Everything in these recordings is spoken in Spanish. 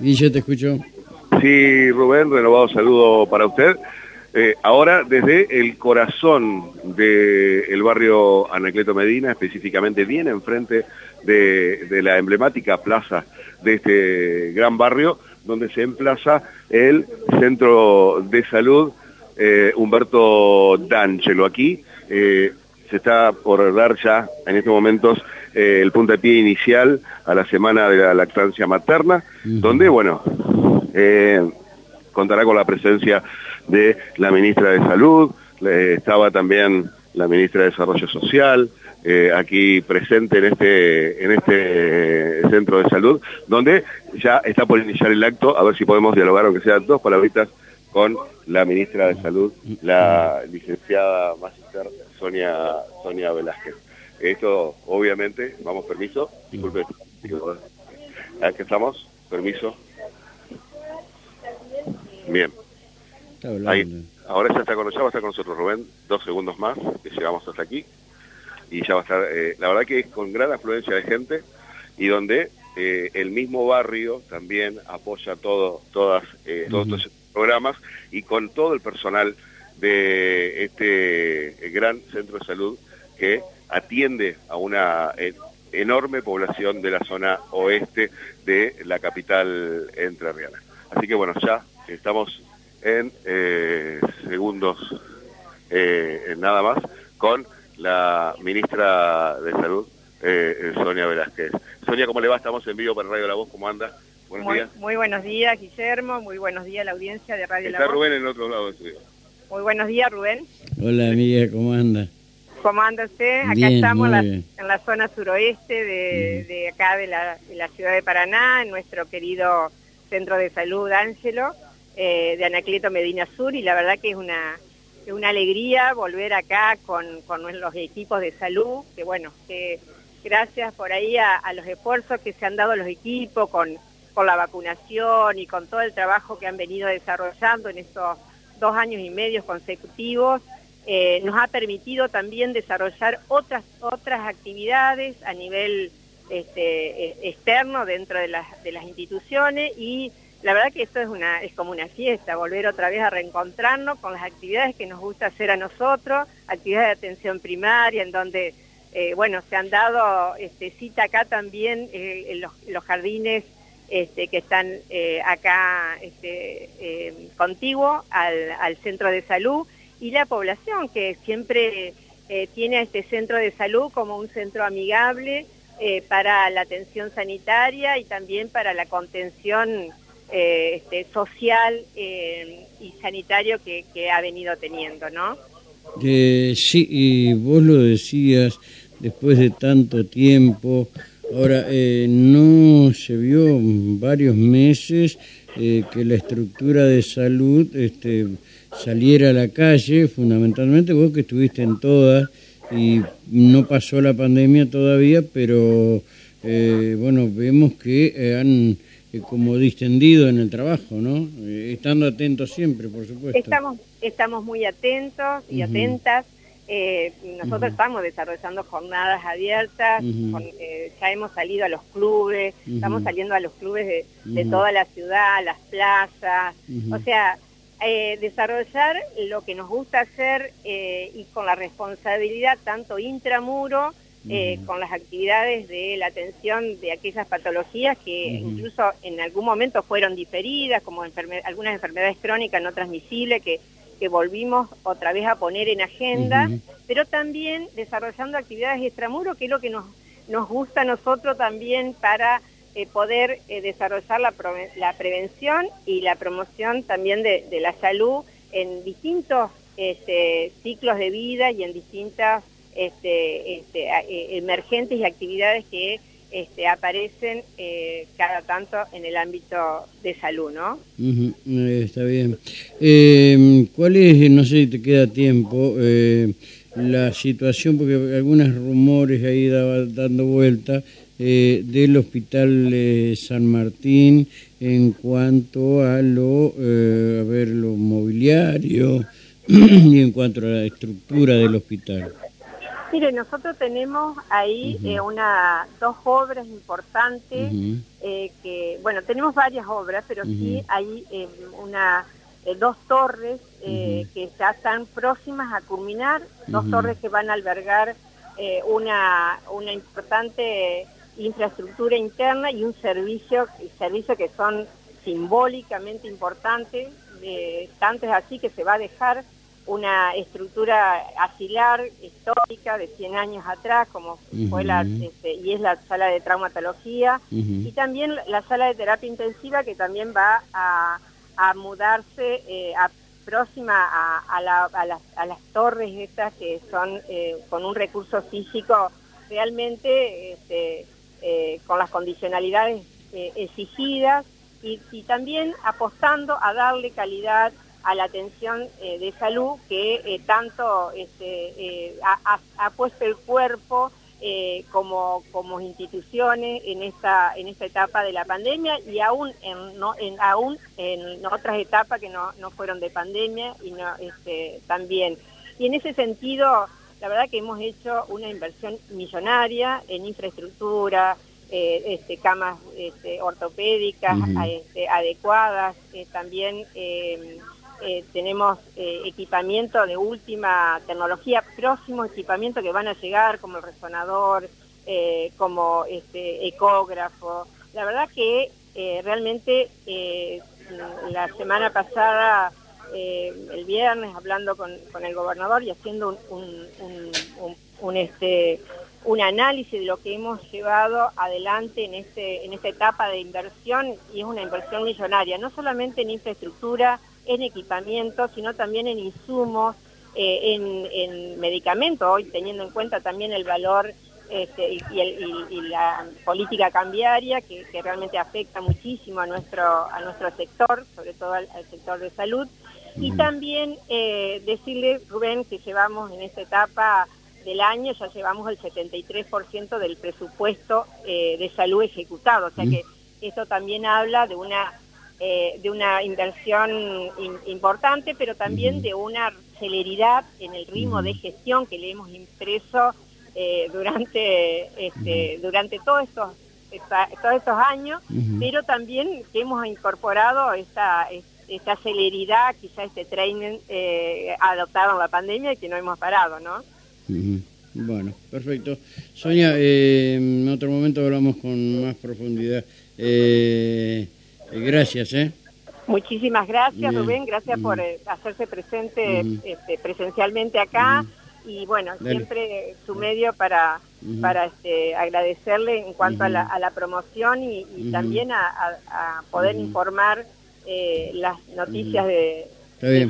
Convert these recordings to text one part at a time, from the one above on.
Guille, te escucho. Sí, Rubén, renovado saludo para usted. Eh, ahora desde el corazón del barrio Anacleto Medina, específicamente bien enfrente de, de, la emblemática plaza de este gran barrio, donde se emplaza el Centro de Salud eh, Humberto D'Angelo. Aquí eh, se está por dar ya en estos momentos eh, el puntapié inicial a la semana de la lactancia materna, donde, bueno, eh, contará con la presencia de la ministra de Salud, estaba también la ministra de Desarrollo Social, eh, aquí presente en este, en este centro de salud, donde ya está por iniciar el acto, a ver si podemos dialogar, aunque sea dos palabritas, con la ministra de Salud, la licenciada Magister Sonia, Sonia Velázquez. Esto, obviamente, vamos, permiso, disculpe, aquí estamos, permiso. Bien. Ahí, ahora ya está con, ya va a estar con nosotros Rubén, dos segundos más, que llegamos hasta aquí, y ya va a estar, eh, la verdad que es con gran afluencia de gente, y donde eh, el mismo barrio también apoya todo, todas, eh, todos estos programas, y con todo el personal de este gran centro de salud que atiende a una enorme población de la zona oeste de la capital entrerriana. Así que bueno, ya estamos en eh, segundos eh, nada más con la ministra de Salud, eh, Sonia Velázquez. Sonia, ¿cómo le va? Estamos en vivo para Radio La Voz, ¿cómo anda? Buenos muy, días. Muy buenos días, Guillermo, muy buenos días a la audiencia de Radio Está La Voz. Rubén en otro lado del estudio. Muy buenos días, Rubén. Hola, amiga, ¿cómo anda? ¿Cómo anda usted? Acá Bien, estamos la- en la zona suroeste de, de acá de la, de la ciudad de Paraná, en nuestro querido centro de salud Ángelo, eh, de Anacleto Medina Sur, y la verdad que es una, es una alegría volver acá con, con los equipos de salud, que bueno, que gracias por ahí a, a los esfuerzos que se han dado los equipos con, con la vacunación y con todo el trabajo que han venido desarrollando en estos dos años y medio consecutivos, eh, nos ha permitido también desarrollar otras otras actividades a nivel este, eh, externo dentro de las, de las instituciones y la verdad que esto es una es como una fiesta, volver otra vez a reencontrarnos con las actividades que nos gusta hacer a nosotros, actividades de atención primaria en donde eh, bueno se han dado este, cita acá también eh, en los, los jardines este, que están eh, acá este, eh, contiguo al, al centro de salud y la población que siempre eh, tiene a este centro de salud como un centro amigable eh, para la atención sanitaria y también para la contención este, social y sanitario que, ha venido teniendo, ¿no? Sí, vos lo decías después de tanto tiempo. Ahora, eh, no se vio varios meses eh, que la estructura de salud este, saliera a la calle, fundamentalmente vos que estuviste en todas y no pasó la pandemia todavía, pero eh, bueno, vemos que eh, han eh, como distendido en el trabajo, ¿no? Estando atentos siempre, por supuesto. Estamos, estamos muy atentos y atentas. Eh, nosotros estamos desarrollando jornadas abiertas, con, eh, ya hemos salido a los clubes, estamos saliendo a los clubes de, toda la ciudad, las plazas, o sea, eh, desarrollar lo que nos gusta hacer y con la responsabilidad tanto intramuro, con las actividades de la atención de aquellas patologías que incluso en algún momento fueron diferidas, como enferme- algunas enfermedades crónicas no transmisibles que, que volvimos otra vez a poner en agenda, pero también desarrollando actividades extramuro, que es lo que nos, nos gusta a nosotros también para eh, poder eh, desarrollar la, prove- la prevención y la promoción también de, de la salud en distintos este, ciclos de vida y en distintas este, este, eh, emergentes y actividades que este, aparecen eh, cada tanto en el ámbito de salud, ¿no? Eh, está bien. Eh, ¿Cuál es, no sé si te queda tiempo, eh, la situación, porque algunos rumores ahí daba, dando vuelta, eh, del Hospital eh, San Martín en cuanto a lo, eh, a ver, lo mobiliario y en cuanto a la estructura del hospital? Mire, nosotros tenemos ahí eh, una dos obras importantes eh, que, bueno, tenemos varias obras, pero sí hay eh, una dos torres que ya están próximas a culminar, dos torres que van a albergar una, una importante infraestructura interna y un servicio, servicio que son simbólicamente importantes, tanto es así que se va a dejar una estructura asilar histórica de 100 años atrás, como fue la, este, y es la sala de traumatología, y también la sala de terapia intensiva que también va a, mudarse eh, a, próxima a, las, torres estas que son eh, con un recurso físico realmente este, eh, con las condicionalidades exigidas y, y también apostando a darle calidad a la atención eh, de salud que eh, tanto este, eh, ha, puesto el cuerpo como, como instituciones en esta, en esta etapa de la pandemia y aún en, no, en, aún en otras etapas que no, no fueron de pandemia y no, este, también. Y en ese sentido, la verdad que hemos hecho una inversión millonaria en infraestructura, este, camas este, ortopédicas este, adecuadas, también eh, tenemos eh, equipamiento de última tecnología, próximo equipamiento que van a llegar como el resonador, eh, como este ecógrafo. La verdad que realmente la semana pasada, el viernes, hablando con, el gobernador y haciendo un, este, un análisis de lo que hemos llevado adelante en, este, en esta etapa de inversión, y es una inversión millonaria, no solamente en infraestructura, en equipamiento, sino también en insumos, eh, en, medicamentos, hoy teniendo en cuenta también el valor este, y, la política cambiaria que, realmente afecta muchísimo a nuestro, a nuestro sector, sobre todo al, sector de salud. Y también eh, decirle, Rubén, que llevamos en esta etapa del año, ya llevamos el 73% del presupuesto eh, de salud ejecutado, o sea que esto también habla de una eh, de una inversión importante, pero también de una celeridad en el ritmo de gestión que le hemos impreso eh, durante, este, durante todos estos, todos estos años, pero también que hemos incorporado esta, esta celeridad, quizá este training eh, adoptado en la pandemia y que no hemos parado, ¿no? Bueno, perfecto. Sonia, en otro momento hablamos con más profundidad. Eh, eh, gracias, ¿eh? Muchísimas gracias, Rubén. Gracias por eh, hacerse presente este, presencialmente acá. Y bueno, siempre su medio para, para este, agradecerle en cuanto a, la, promoción y, también a, poder informar eh, las noticias de,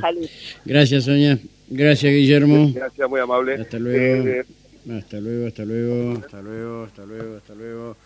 salud. Gracias, Sonia. Gracias, Guillermo. Gracias, muy amable. Hasta luego. hasta luego, hasta luego, hasta luego, hasta luego, hasta luego.